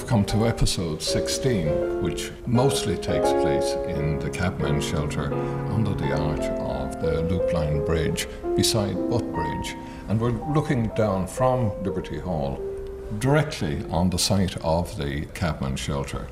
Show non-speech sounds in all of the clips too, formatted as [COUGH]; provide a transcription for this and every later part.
we've come to episode 16, which mostly takes place in the cabman's shelter under the arch of the Loop Line Bridge beside Butt Bridge. And we're looking down from Liberty Hall directly on the site of the cabman's shelter.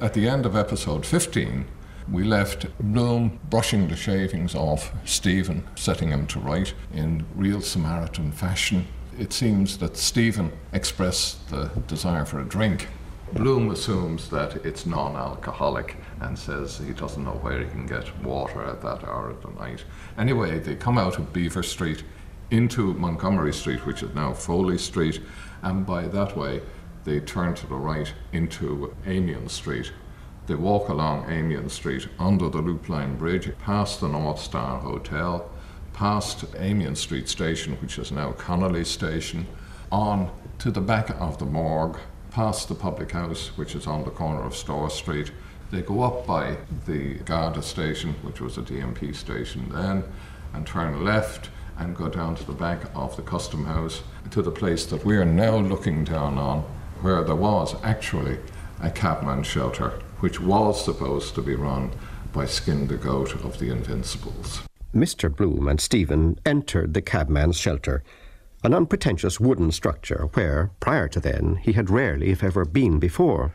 At the end of episode 15, we left Bloom brushing the shavings off Stephen, setting him to right in real Samaritan fashion. It seems that Stephen expressed the desire for a drink. Bloom assumes that it's non alcoholic and says he doesn't know where he can get water at that hour of the night. Anyway, they come out of Beaver Street into Montgomery Street, which is now Foley Street, and by that way, they turn to the right into Amiens Street, they walk along Amiens Street under the Loop Line Bridge, past the North Star Hotel, past Amiens Street Station, which is now Connolly Station, on to the back of the morgue, past the public house, which is on the corner of Store Street. They go up by the Garda station, which was a DMP station then, and turn left and go down to the back of the Custom House to the place that we are now looking down on, where there was actually a cabman shelter which was supposed to be run by Skin the Goat of the Invincibles. Mr. Bloom and Stephen entered the cabman's shelter, an unpretentious wooden structure where, prior to then, he had rarely, if ever, been before.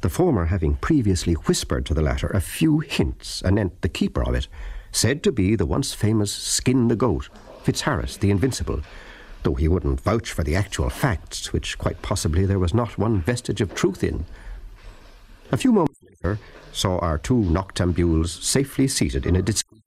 The former having previously whispered to the latter a few hints anent the keeper of it, said to be the once famous Skin the Goat, Fitzharris the Invincible, though he wouldn't vouch for the actual facts, which quite possibly there was not one vestige of truth in. A few moments later saw our two noctambules safely seated in a discreet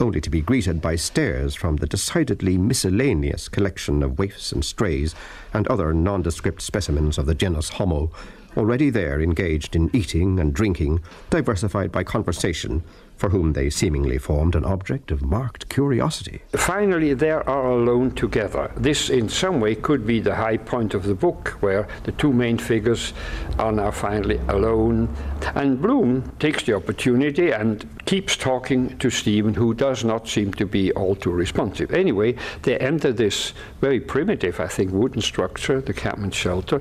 only to be greeted by stares from the decidedly miscellaneous collection of waifs and strays and other nondescript specimens of the genus Homo, already there engaged in eating and drinking, diversified by conversation, for whom they seemingly formed an object of marked curiosity. Finally, they are alone together. This, in some way, could be the high point of the book, where the two main figures are now finally alone. And Bloom takes the opportunity and keeps talking to Stephen, who does not seem to be all too responsive. Anyway, they enter this very primitive, I think, wooden structure, the cabman shelter,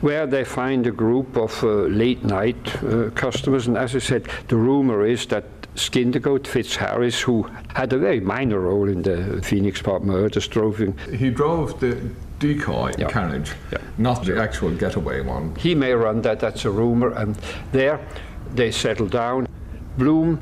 where they find a group of uh, late night uh, customers. And as I said, the rumor is that Skin the Goat Fitzharris, who had a very minor role in the Phoenix Park murders, drove him. He drove the decoy yeah. carriage, yeah. not the actual getaway one. He may run that, that's a rumor. And there they settle down. Bloom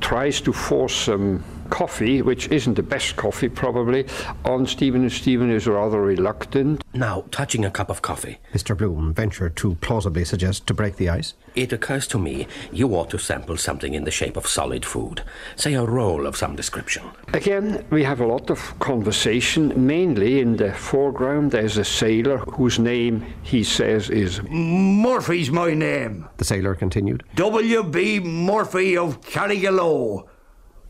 tries to force some coffee, which isn't the best coffee probably, on Stephen, and Stephen is rather reluctant. Now, touching a cup of coffee. Mr. Bloom ventured to plausibly suggest to break the ice. It occurs to me you ought to sample something in the shape of solid food, say a roll of some description. Again, we have a lot of conversation. Mainly in the foreground, there's a sailor whose name he says is Murphy's my name. The sailor continued. W.B. Murphy of Carrigaloe.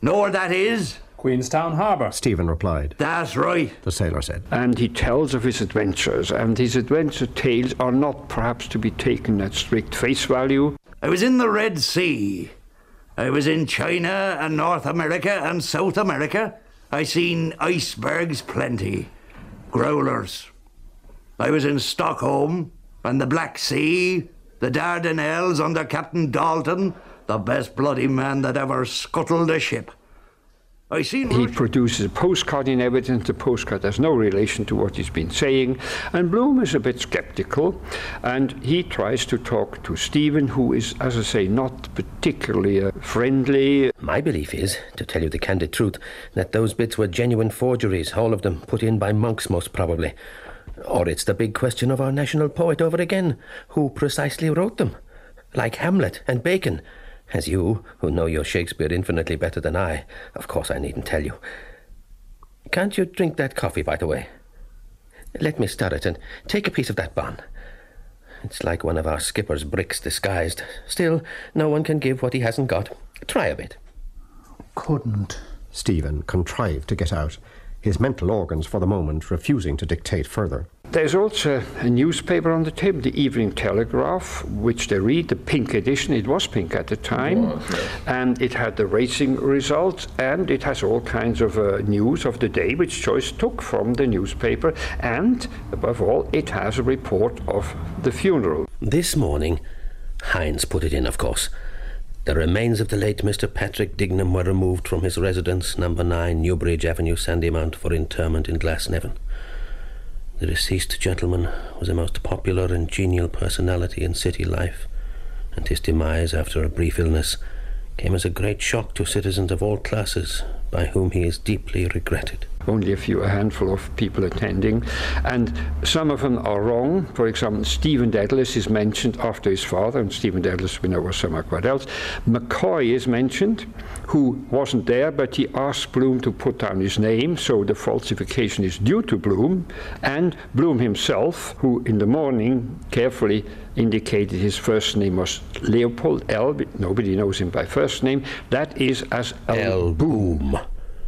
Know where that is? Queenstown Harbour. Stephen replied. That's right, the sailor said. And he tells of his adventures, and his adventure tales are not perhaps to be taken at strict face value. I was in the Red Sea. I was in China and North America and South America. I seen icebergs plenty, growlers. I was in Stockholm and the Black Sea, the Dardanelles under Captain Dalton, the best bloody man that ever scuttled a ship. I seen he produces a postcard in evidence. The postcard has no relation to what he's been saying. And Bloom is a bit skeptical. And he tries to talk to Stephen, who is, as I say, not particularly uh, friendly. My belief is, to tell you the candid truth, that those bits were genuine forgeries, all of them put in by monks, most probably. Or it's the big question of our national poet over again. Who precisely wrote them? Like Hamlet and Bacon. As you, who know your Shakespeare infinitely better than I, of course I needn't tell you. Can't you drink that coffee, by the way? Let me stir it and take a piece of that bun. It's like one of our skipper's bricks disguised. Still, no one can give what he hasn't got. Try a bit. Couldn't. Stephen contrived to get out. His mental organs for the moment refusing to dictate further. There's also a newspaper on the table, the Evening Telegraph, which they read, the pink edition. It was pink at the time. was, yes. And it had the racing results, and it has all kinds of uh, news of the day, which Joyce took from the newspaper. And, above all, it has a report of the funeral. This morning, Hynes put it in, of course. The remains of the late Mr. Patrick Dignam were removed from his residence, number 9 Newbridge Avenue, Sandymount, for interment in Glasnevin. The deceased gentleman was a most popular and genial personality in city life, and his demise after a brief illness came as a great shock to citizens of all classes, by whom he is deeply regretted. Only a few, a handful of people attending, and some of them are wrong. For example, Stephen Dedalus is mentioned after his father, and Stephen Dedalus, we know, was somewhat quite else. McCoy is mentioned, who wasn't there, but he asked Bloom to put down his name, so the falsification is due to Bloom, and Bloom himself, who in the morning carefully indicated his first name was Leopold L. but Nobody knows him by first name. That is as L. L. Boom,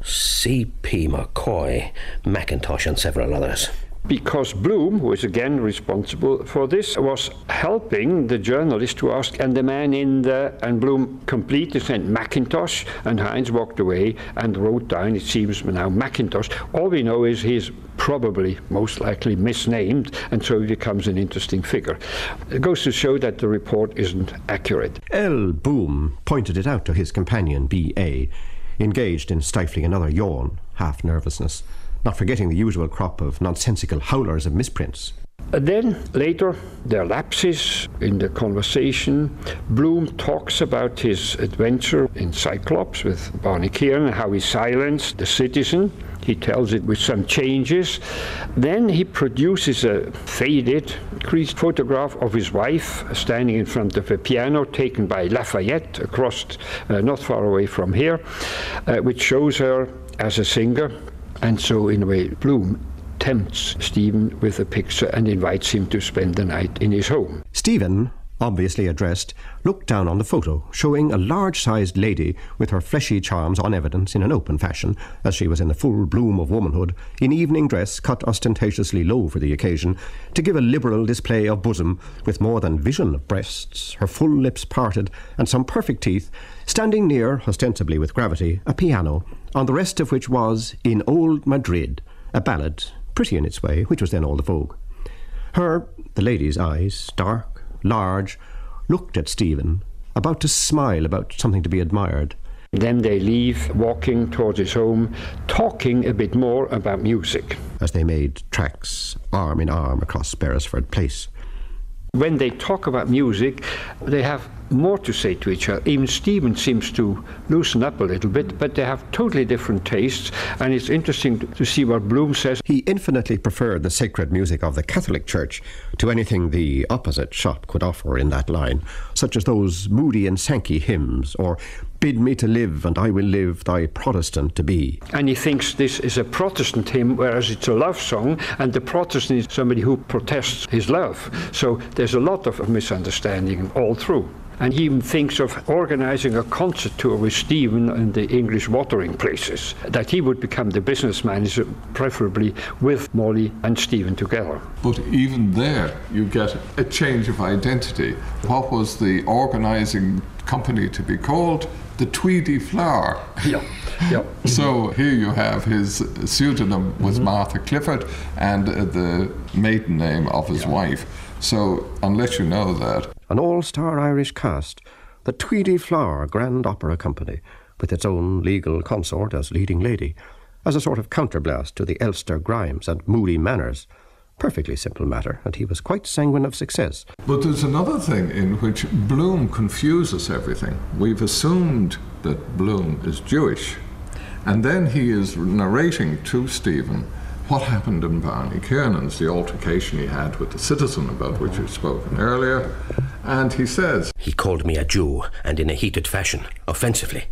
C.P. McCoy, Mackintosh, and several others. because Bloom, who is again responsible for this, was helping the journalist to ask, and the man in the, and Bloom completely sent Macintosh, and Hynes walked away and wrote down, it seems now Macintosh. All we know is he's probably, most likely, misnamed, and so he becomes an interesting figure. It goes to show that the report isn't accurate. L. Boom pointed it out to his companion, B.A., engaged in stifling another yawn, half nervousness, not forgetting the usual crop of nonsensical howlers and misprints. And then later, there lapses in the conversation. Bloom talks about his adventure in Cyclops with Barney Kiernan and how he silenced the citizen. He tells it with some changes. Then he produces a faded, creased photograph of his wife standing in front of a piano taken by Lafayette across, uh, not far away from here, uh, which shows her as a singer. And so, in a way, Bloom tempts Stephen with a picture and invites him to spend the night in his home. Stephen, obviously addressed, looked down on the photo, showing a large sized lady with her fleshy charms on evidence in an open fashion, as she was in the full bloom of womanhood, in evening dress cut ostentatiously low for the occasion, to give a liberal display of bosom, with more than vision of breasts, her full lips parted, and some perfect teeth, standing near, ostensibly with gravity, a piano, on the rest of which was In Old Madrid, a ballad, pretty in its way, which was then all the vogue. Her, the lady's eyes, dark, large, looked at Stephen, about to smile about something to be admired. Then they leave, walking towards his home, talking a bit more about music. as they made tracks arm in arm across Beresford Place. When they talk about music, they have more to say to each other. Even Stephen seems to loosen up a little bit, but they have totally different tastes, and it's interesting to see what Bloom says. He infinitely preferred the sacred music of the Catholic Church to anything the opposite shop could offer in that line, such as those Moody and Sankey hymns, or Bid me to live, and I will live thy Protestant to be. And he thinks this is a Protestant hymn, whereas it's a love song, and the Protestant is somebody who protests his love. So there's a lot of misunderstanding all through. And he even thinks of organizing a concert tour with Stephen in the English watering places, that he would become the business manager, preferably with Molly and Stephen together. But even there, you get a change of identity. What was the organising company to be called? The Tweedy Flower. Yeah, yeah. [LAUGHS] So here you have his pseudonym was Martha Clifford and uh, the maiden name of his wife. So unless you know that, An all star Irish cast, the Tweedy Flower Grand Opera Company, with its own legal consort as leading lady, as a sort of counterblast to the Elster Grimes and Moody Manners. Perfectly simple matter, and he was quite sanguine of success. But there's another thing in which Bloom confuses everything. We've assumed that Bloom is Jewish, and then he is narrating to Stephen what happened in Barney Kiernan's, the altercation he had with the citizen about which we've spoken earlier. And he says, He called me a Jew, and in a heated fashion, offensively.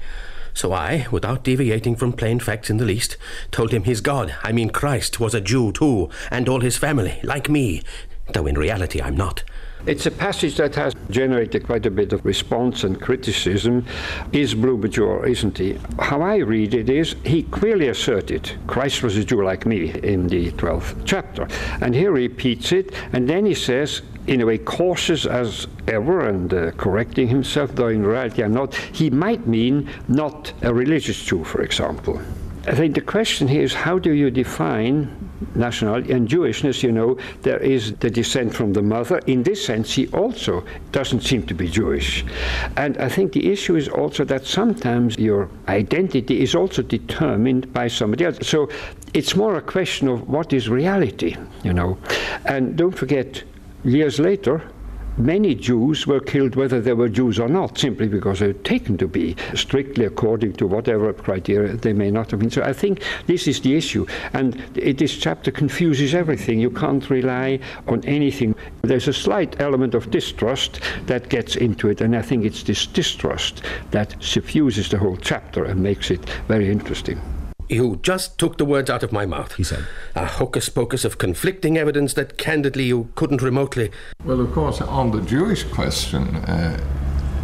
So I, without deviating from plain facts in the least, told him his God, I mean Christ, was a Jew too, and all his family, like me, though in reality I'm not. It's a passage that has generated quite a bit of response and criticism. Is Bloom Jew isn't he? How I read it is he clearly asserted Christ was a Jew like me in the 12th chapter. And he repeats it, and then he says, in a way, cautious as ever and uh, correcting himself, though in reality I'm not, he might mean not a religious Jew, for example. I think the question here is how do you define nationality and Jewishness? You know, there is the descent from the mother. In this sense, he also doesn't seem to be Jewish. And I think the issue is also that sometimes your identity is also determined by somebody else. So it's more a question of what is reality, you know. And don't forget, years later, many Jews were killed whether they were Jews or not, simply because they were taken to be, strictly according to whatever criteria they may not have been. So I think this is the issue. And this chapter confuses everything. You can't rely on anything. There's a slight element of distrust that gets into it, and I think it's this distrust that suffuses the whole chapter and makes it very interesting. You just took the words out of my mouth, he said. A hocus pocus of conflicting evidence that candidly you couldn't remotely. Well, of course, on the Jewish question, uh,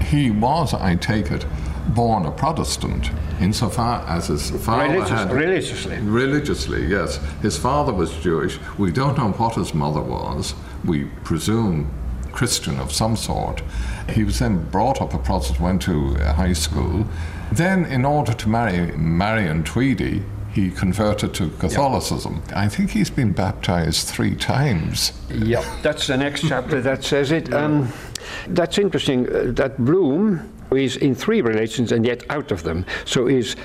he was, I take it, born a Protestant insofar as his father Religious, had. religiously. Religiously, yes. His father was Jewish. We don't know what his mother was. We presume Christian of some sort. He was then brought up a Protestant, went to high school. Then, in order to marry Marion Tweedy, he converted to Catholicism. I think he's been baptized three times. Yeah, that's the next chapter that says it. Um, that's interesting uh, that Bloom is in three religions and yet out of them. So is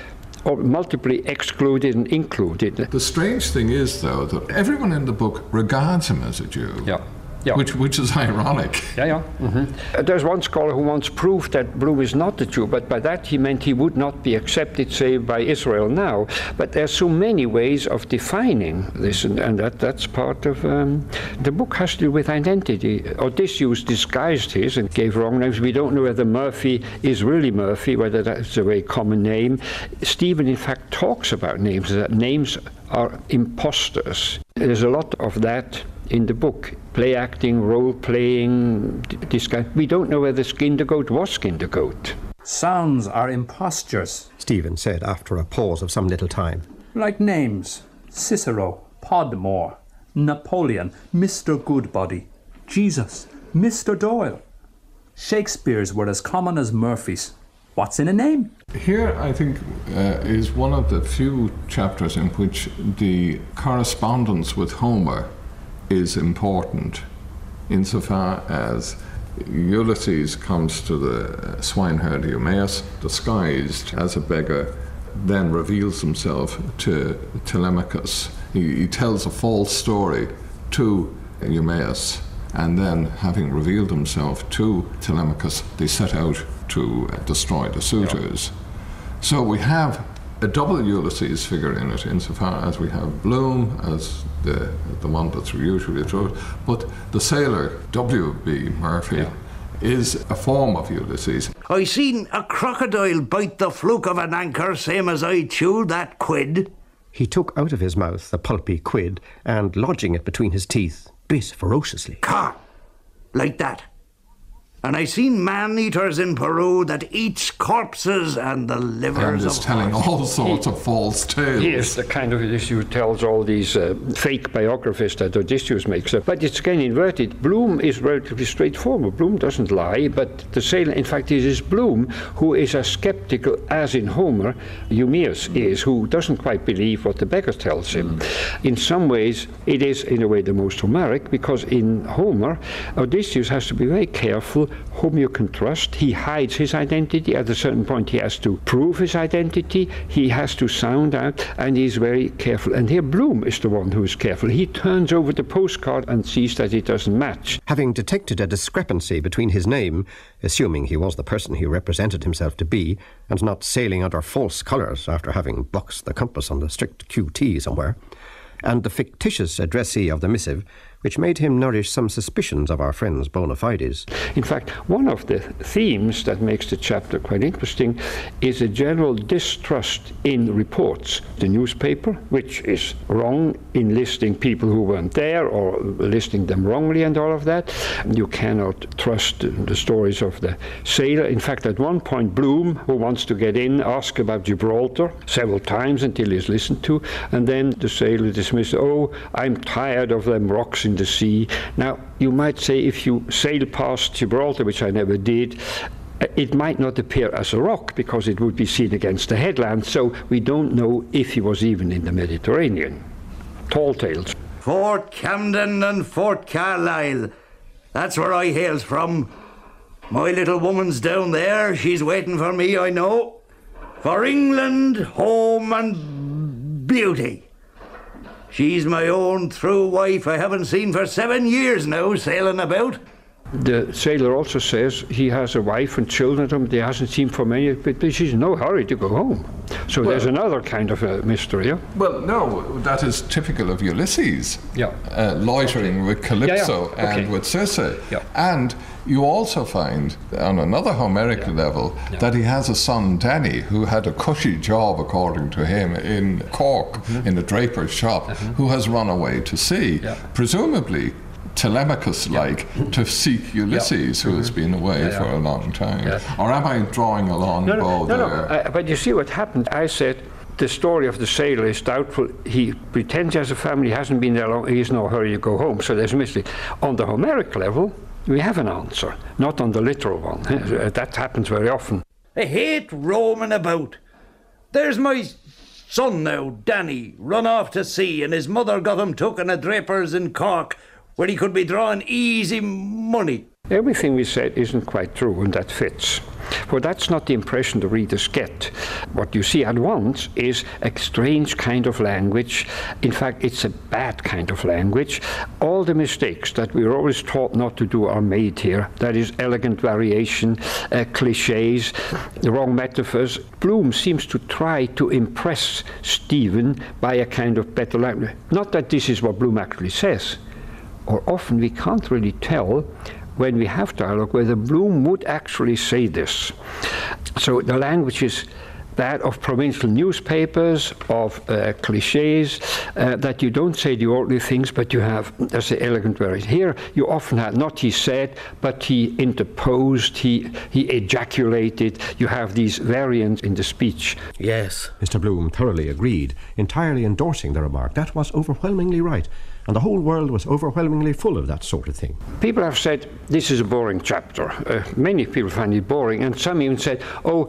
or multiply excluded and included. The strange thing is, though, that everyone in the book regards him as a Jew. Yeah. Yeah. Which, which is [LAUGHS] ironic. Yeah, yeah. Mm-hmm. Uh, there's one scholar who once proved that Bloom is not a Jew, but by that he meant he would not be accepted, say, by Israel now. But there's so many ways of defining this, and, and that, that's part of um, the book has to do with identity. Odysseus disguised his and gave wrong names. We don't know whether Murphy is really Murphy, whether that's a very common name. Stephen, in fact, talks about names, that names are imposters. There's a lot of that in the book. Play acting, role playing, this kind. We don't know whether Skin the Goat was Skin the Goat. Sounds are impostures. Stephen said after a pause of some little time. Like names Cicero, Podmore, Napoleon, Mr. Goodbody, Jesus, Mr. Doyle. Shakespeare's were as common as Murphy's. What's in a name? Here, I think, uh, is one of the few chapters in which the correspondence with Homer is important insofar as Ulysses comes to the swineherd Eumaeus disguised as a beggar, then reveals himself to Telemachus. He, he tells a false story to Eumaeus, and then, having revealed himself to Telemachus, they set out to uh, destroy the suitors. So we have a double Ulysses figure in it, insofar as we have Bloom as the the one that's usually true, but the sailor W.B. Murphy Yeah. is a form of Ulysses. I seen a crocodile bite the fluke of an anchor, same as I chewed that quid. He took out of his mouth the pulpy quid and, lodging it between his teeth, bit ferociously. Car, like that. And I seen man eaters in Peru that eats corpses and the livers And livers is of telling horses. all sorts of false tales. He is the kind of Odysseus who tells all these uh, fake biographies that Odysseus makes up. But it's again inverted. Bloom is relatively straightforward. Bloom doesn't lie, but the sailor, in fact, it is Bloom who is as skeptical as in Homer Eumaeus is, who doesn't quite believe what the beggar tells him. In some ways, it is, in a way, the most Homeric, because in Homer, Odysseus has to be very careful whom you can trust. He hides his identity. At a certain point, he has to prove his identity. He has to sound out, and he's very careful. And here, Bloom is the one who is careful. He turns over the postcard and sees that it doesn't match. Having detected a discrepancy between his name, assuming he was the person he represented himself to be, and not sailing under false colours after having boxed the compass on the strict QT somewhere, and the fictitious addressee of the missive, which made him nourish some suspicions of our friend's bona fides. In fact, one of the themes that makes the chapter quite interesting is a general distrust in reports. The newspaper, which is wrong in listing people who weren't there or listing them wrongly and all of that. You cannot trust the stories of the sailor. In fact, at one point, Bloom, who wants to get in, asks about Gibraltar several times until he's listened to, and then the sailor dismisses, Oh, I'm tired of them rocks in the sea. Now, you might say if you sail past Gibraltar, which I never did, uh, it might not appear as a rock because it would be seen against the headland, so we don't know if he was even in the Mediterranean. Tall tales. Fort Camden and Fort Carlisle. That's where I hails from. My little woman's down there. She's waiting for me, I know. For England, home, and beauty. She's my own true wife I haven't seen for seven years now, sailing about. The sailor also says he has a wife and children, but he hasn't seen for many, but she's in no hurry to go home. So well, there's another kind of a mystery. Yeah? Well, no, that is typical of Ulysses. Yeah. Uh, loitering with Calypso yeah, yeah. and with Circe. Yeah. And you also find, on another Homeric yeah. level, yeah. that he has a son, Danny, who had a cushy job, according to him, in Cork, mm-hmm. in a draper's shop, mm-hmm. who has run away to sea. Yeah. Presumably, Telemachus like yeah. to seek Ulysses, yeah. who has mm-hmm. been away yeah, for a long time? Or am I drawing a long no, bow no, there? No, uh, but you see what happened. I said the story of the sailor is doubtful. He pretends he has a family, hasn't been there long, he's no hurry to go home. So there's a mystery. On the Homeric level, we have an answer, not on the literal one. [LAUGHS] Uh, that happens very often. I hate roaming about. There's my son now, Danny, run off to sea, and his mother got him took in a draper's in Cork where he could be drawing easy money. Everything we said isn't quite true, and that fits. For that's not the impression the readers get. What you see at once is a strange kind of language. In fact, it's a bad kind of language. All the mistakes that we are always taught not to do are made here. That is elegant variation, uh, cliches, the wrong metaphors. Bloom seems to try to impress Stephen by a kind of better language. Not that this is what Bloom actually says or often we can't really tell when we have dialogue whether Bloom would actually say this. So the language is that of provincial newspapers, of uh, cliches, uh, that you don't say the ordinary things, but you have, as the elegant variation. Here, you often have not he said, but he interposed, he, he ejaculated. You have these variants in the speech. Yes. Mr. Bloom thoroughly agreed, entirely endorsing the remark. That was overwhelmingly right and the whole world was overwhelmingly full of that sort of thing. People have said this is a boring chapter. Uh, many people find it boring, and some even said, oh,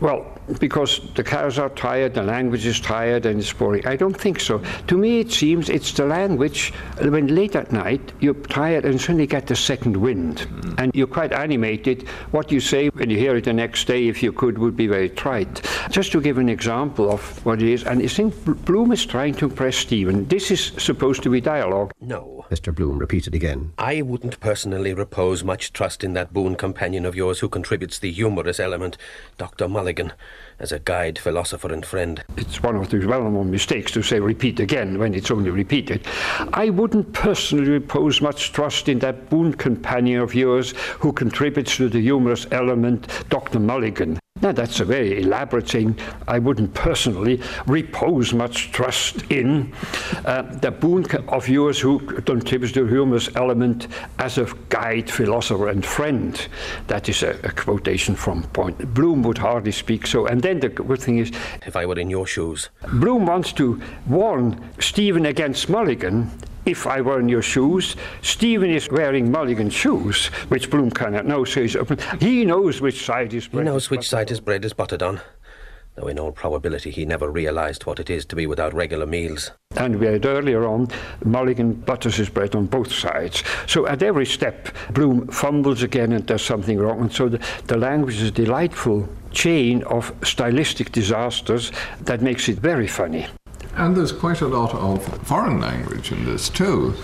well, because the cows are tired, the language is tired, and it's boring. I don't think so. To me, it seems it's the language when late at night you're tired and suddenly get the second wind, mm. and you're quite animated. What you say when you hear it the next day, if you could, would be very trite. Just to give an example of what it is, and I think Bloom is trying to impress Stephen. This is supposed to be dialogue. No. Mr. Bloom repeated again. I wouldn't personally repose much trust in that boon companion of yours who contributes the humorous element, Dr. Mulligan as a guide, philosopher, and friend. It's one of the well known mistakes to say repeat again when it's only repeated. I wouldn't personally repose much trust in that boon companion of yours who contributes to the humorous element, Dr. Mulligan. Now, that's a very elaborate thing. I wouldn't personally repose much trust in uh, the boon of yours who contributes to the humorous element as a guide, philosopher, and friend. That is a, a, quotation from Pope. Bloom would hardly speak so. And then the good thing is. If I were in your shoes. Bloom wants to warn Stephen against Mulligan if I were in your shoes, Stephen is wearing Mulligan shoes, which Bloom cannot know, so he's open. He knows which side his bread He knows which side his bread is buttered on, though in all probability he never realised what it is to be without regular meals. And we had earlier on, Mulligan butters his bread on both sides. So at every step, Bloom fumbles again and does something wrong. And so the, the language is a delightful chain of stylistic disasters that makes it very funny. And there's quite a lot of foreign language in this too.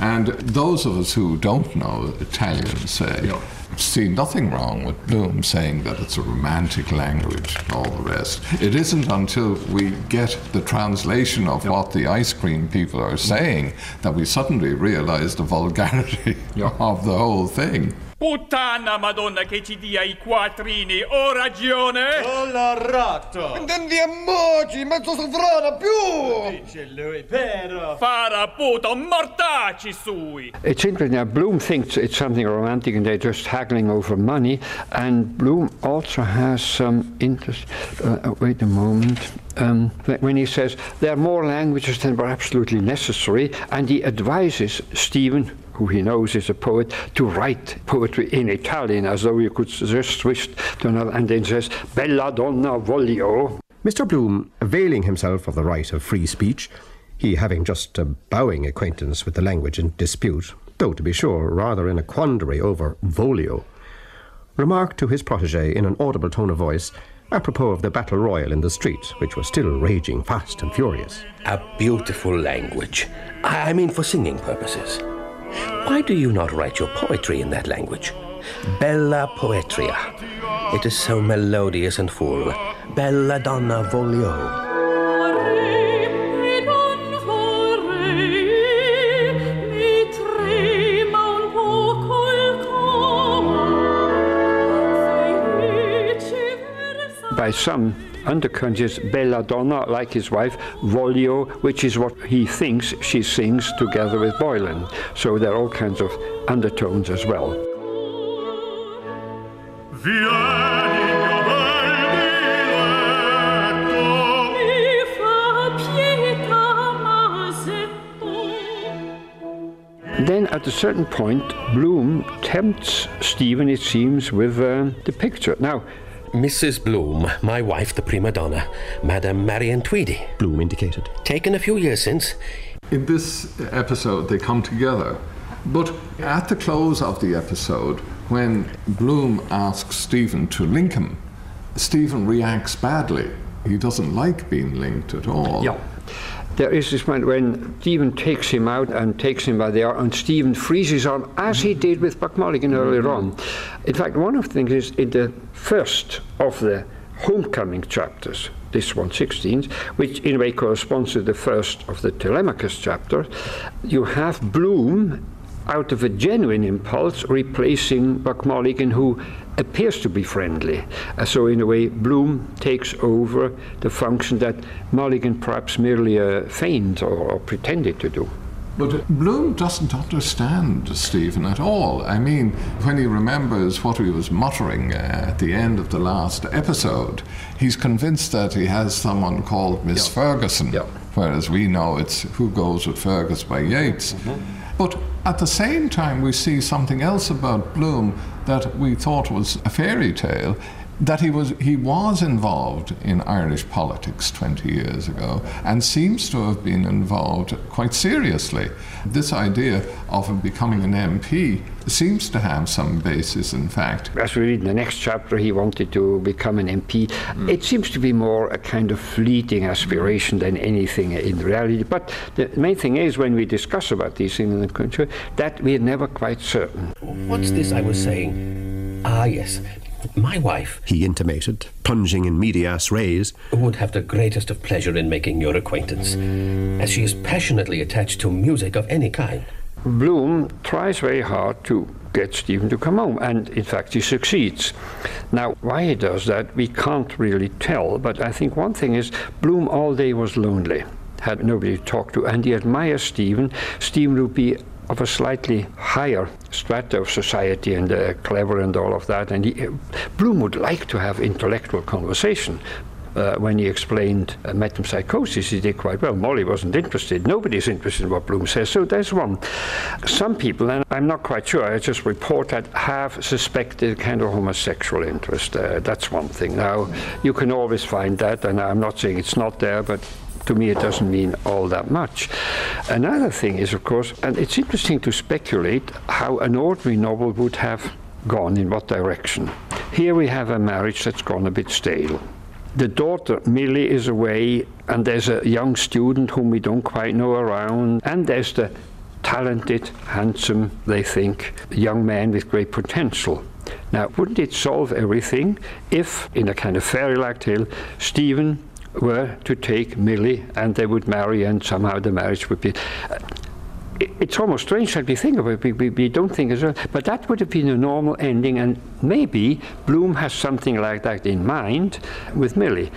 And those of us who don't know Italian, say, yeah. see nothing wrong with Bloom saying that it's a romantic language and all the rest. It isn't until we get the translation of what the ice cream people are saying that we suddenly realize the vulgarity [LAUGHS] of the whole thing. Puttana Madonna che ci dia i quattrini, ho ragione! Ho l'arrato! Intendi emoji, mezzo sovrana più! Dice lui, vero! Fara puto, mortaci sui! It's interesting now, Bloom thinks it's something romantic and they're just haggling over money, and Bloom also has some interest. Uh, wait a moment. Um, when he says there are more languages than were absolutely necessary, and he advises Stephen who he knows is a poet, to write poetry in Italian as though you could just switch to another, and then says, Bella donna voglio. Mr. Bloom, availing himself of the right of free speech, he having just a bowing acquaintance with the language in dispute, though to be sure rather in a quandary over voglio, remarked to his protege in an audible tone of voice, apropos of the battle royal in the street, which was still raging fast and furious. A beautiful language. I mean, for singing purposes. Why do you not write your poetry in that language? Bella poetria. It is so melodious and full. Bella donna voglio. By some, undercurrent is belladonna, like his wife, voglio, which is what he thinks she sings together with Boylan. So there are all kinds of undertones as well. Then at a certain point, Bloom tempts Stephen, it seems, with uh, the picture. Now, Mrs. Bloom, my wife, the prima donna, Madame Marion Tweedy. Bloom indicated. Taken a few years since. In this episode, they come together. But at the close of the episode, when Bloom asks Stephen to link him, Stephen reacts badly. He doesn't like being linked at all. Yeah. There is this moment when Stephen takes him out and takes him by the arm, and Stephen frees his arm, as he did with Buck Mulligan mm-hmm. earlier on. In fact, one of the things is in the first of the homecoming chapters, this one, 16, which in a way corresponds to the first of the Telemachus chapter, you have Bloom out of a genuine impulse replacing Buck Mulligan, who appears to be friendly. Uh, so, in a way, Bloom takes over the function that Mulligan perhaps merely uh, feigned or, or pretended to do. But Bloom doesn't understand Stephen at all. I mean, when he remembers what he was muttering uh, at the end of the last episode, he's convinced that he has someone called Miss Yeah. Ferguson, Yeah. whereas we know it's Who Goes with Fergus by Yeats. But at the same time, we see something else about Bloom that we thought was a fairy tale. That he was he was involved in Irish politics 20 years ago and seems to have been involved quite seriously. This idea of him becoming an MP seems to have some basis, in fact. As we read in the next chapter, he wanted to become an MP. It seems to be more a kind of fleeting aspiration than anything in reality. But the main thing is, when we discuss about these things in the country, that we're never quite certain. What's this I was saying? Ah, yes. My wife He intimated, plunging in medias res. would have the greatest of pleasure in making your acquaintance, as she is passionately attached to music of any kind. Bloom tries very hard to get Stephen to come home, and in fact, he succeeds. Now, why he does that, we can't really tell, but I think one thing is Bloom all day was lonely, had nobody to talk to, and he admires Stephen. Stephen would be of a slightly higher strata of society and uh, clever and all of that, and he, Bloom would like to have intellectual conversation. Uh, when he explained uh, metempsychosis, he did quite well. Molly wasn't interested. Nobody's interested in what Bloom says. So there's one. Some people, and I'm not quite sure, I just report that, have suspected kind of homosexual interest. Uh, that's one thing. Now, you can always find that, and I'm not saying it's not there, but to me it doesn't mean all that much. Another thing is, of course, and it's interesting to speculate how an ordinary novel would have gone in what direction. Here we have a marriage that's gone a bit stale. The daughter, Millie, is away, and there's a young student whom we don't quite know around, and there's the talented, handsome, they think, young man with great potential. Now, wouldn't it solve everything if, in a kind of fairy-like tale, Stephen were to take Millie and they would marry and somehow the marriage would be... Uh, it's almost strange that we think of it. We, we, we, don't think as well. But that would have been a normal ending, and maybe Bloom has something like that in mind with Millie.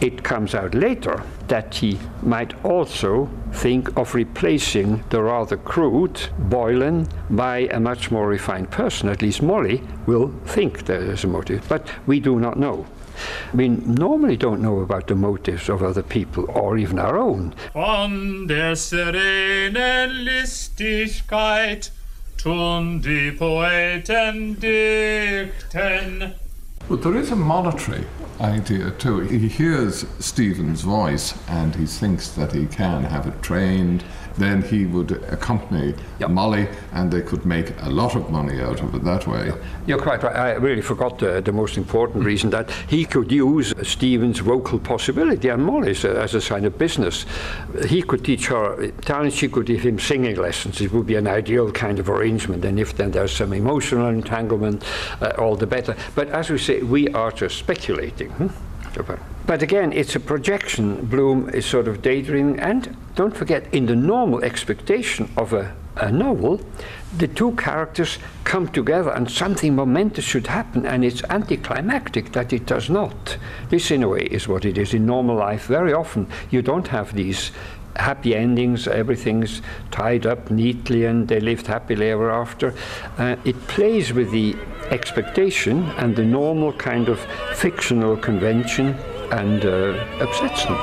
It comes out later that he might also think of replacing the rather crude Boylan by a much more refined person. At least Molly will think there is a motive, but we do not know. We normally don't know about the motives of other people or even our own. Von der serenen Listigkeit tun die Poeten dichten. But there is a monetary idea too. He hears Stephen's voice and he thinks that he can have it trained. Then he would accompany yep. Molly and they could make a lot of money out of it that way. You're quite right. I really forgot the, the most important reason that he could use Stephen's vocal possibility and Molly's uh, as a sign of business. He could teach her Italian, she could give him singing lessons. It would be an ideal kind of arrangement. And if then there's some emotional entanglement, uh, all the better. But as we say, we are just speculating. Hmm? But again, it's a projection. Bloom is sort of daydreaming. And don't forget, in the normal expectation of a, a novel, the two characters come together and something momentous should happen, and it's anticlimactic that it does not. This, in a way, is what it is in normal life. Very often, you don't have these happy endings, everything's tied up neatly, and they lived happily ever after. Uh, it plays with the expectation and the normal kind of fictional convention and uh, upsets them.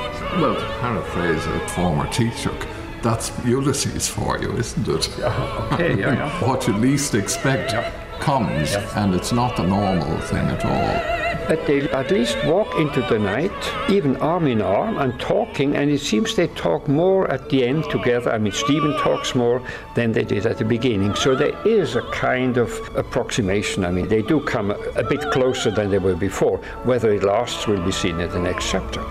Well, to paraphrase a former Taoiseach, that's Ulysses for you, isn't it? [LAUGHS] Yeah, okay, yeah, yeah. [LAUGHS] what you least expect yeah. comes, yeah. and it's not the normal thing at all they at least walk into the night, even arm in arm, and talking. And it seems they talk more at the end together. I mean, Stephen talks more than they did at the beginning. So there is a kind of approximation. I mean, they do come a, bit closer than they were before. Whether it lasts will be seen in the next chapter.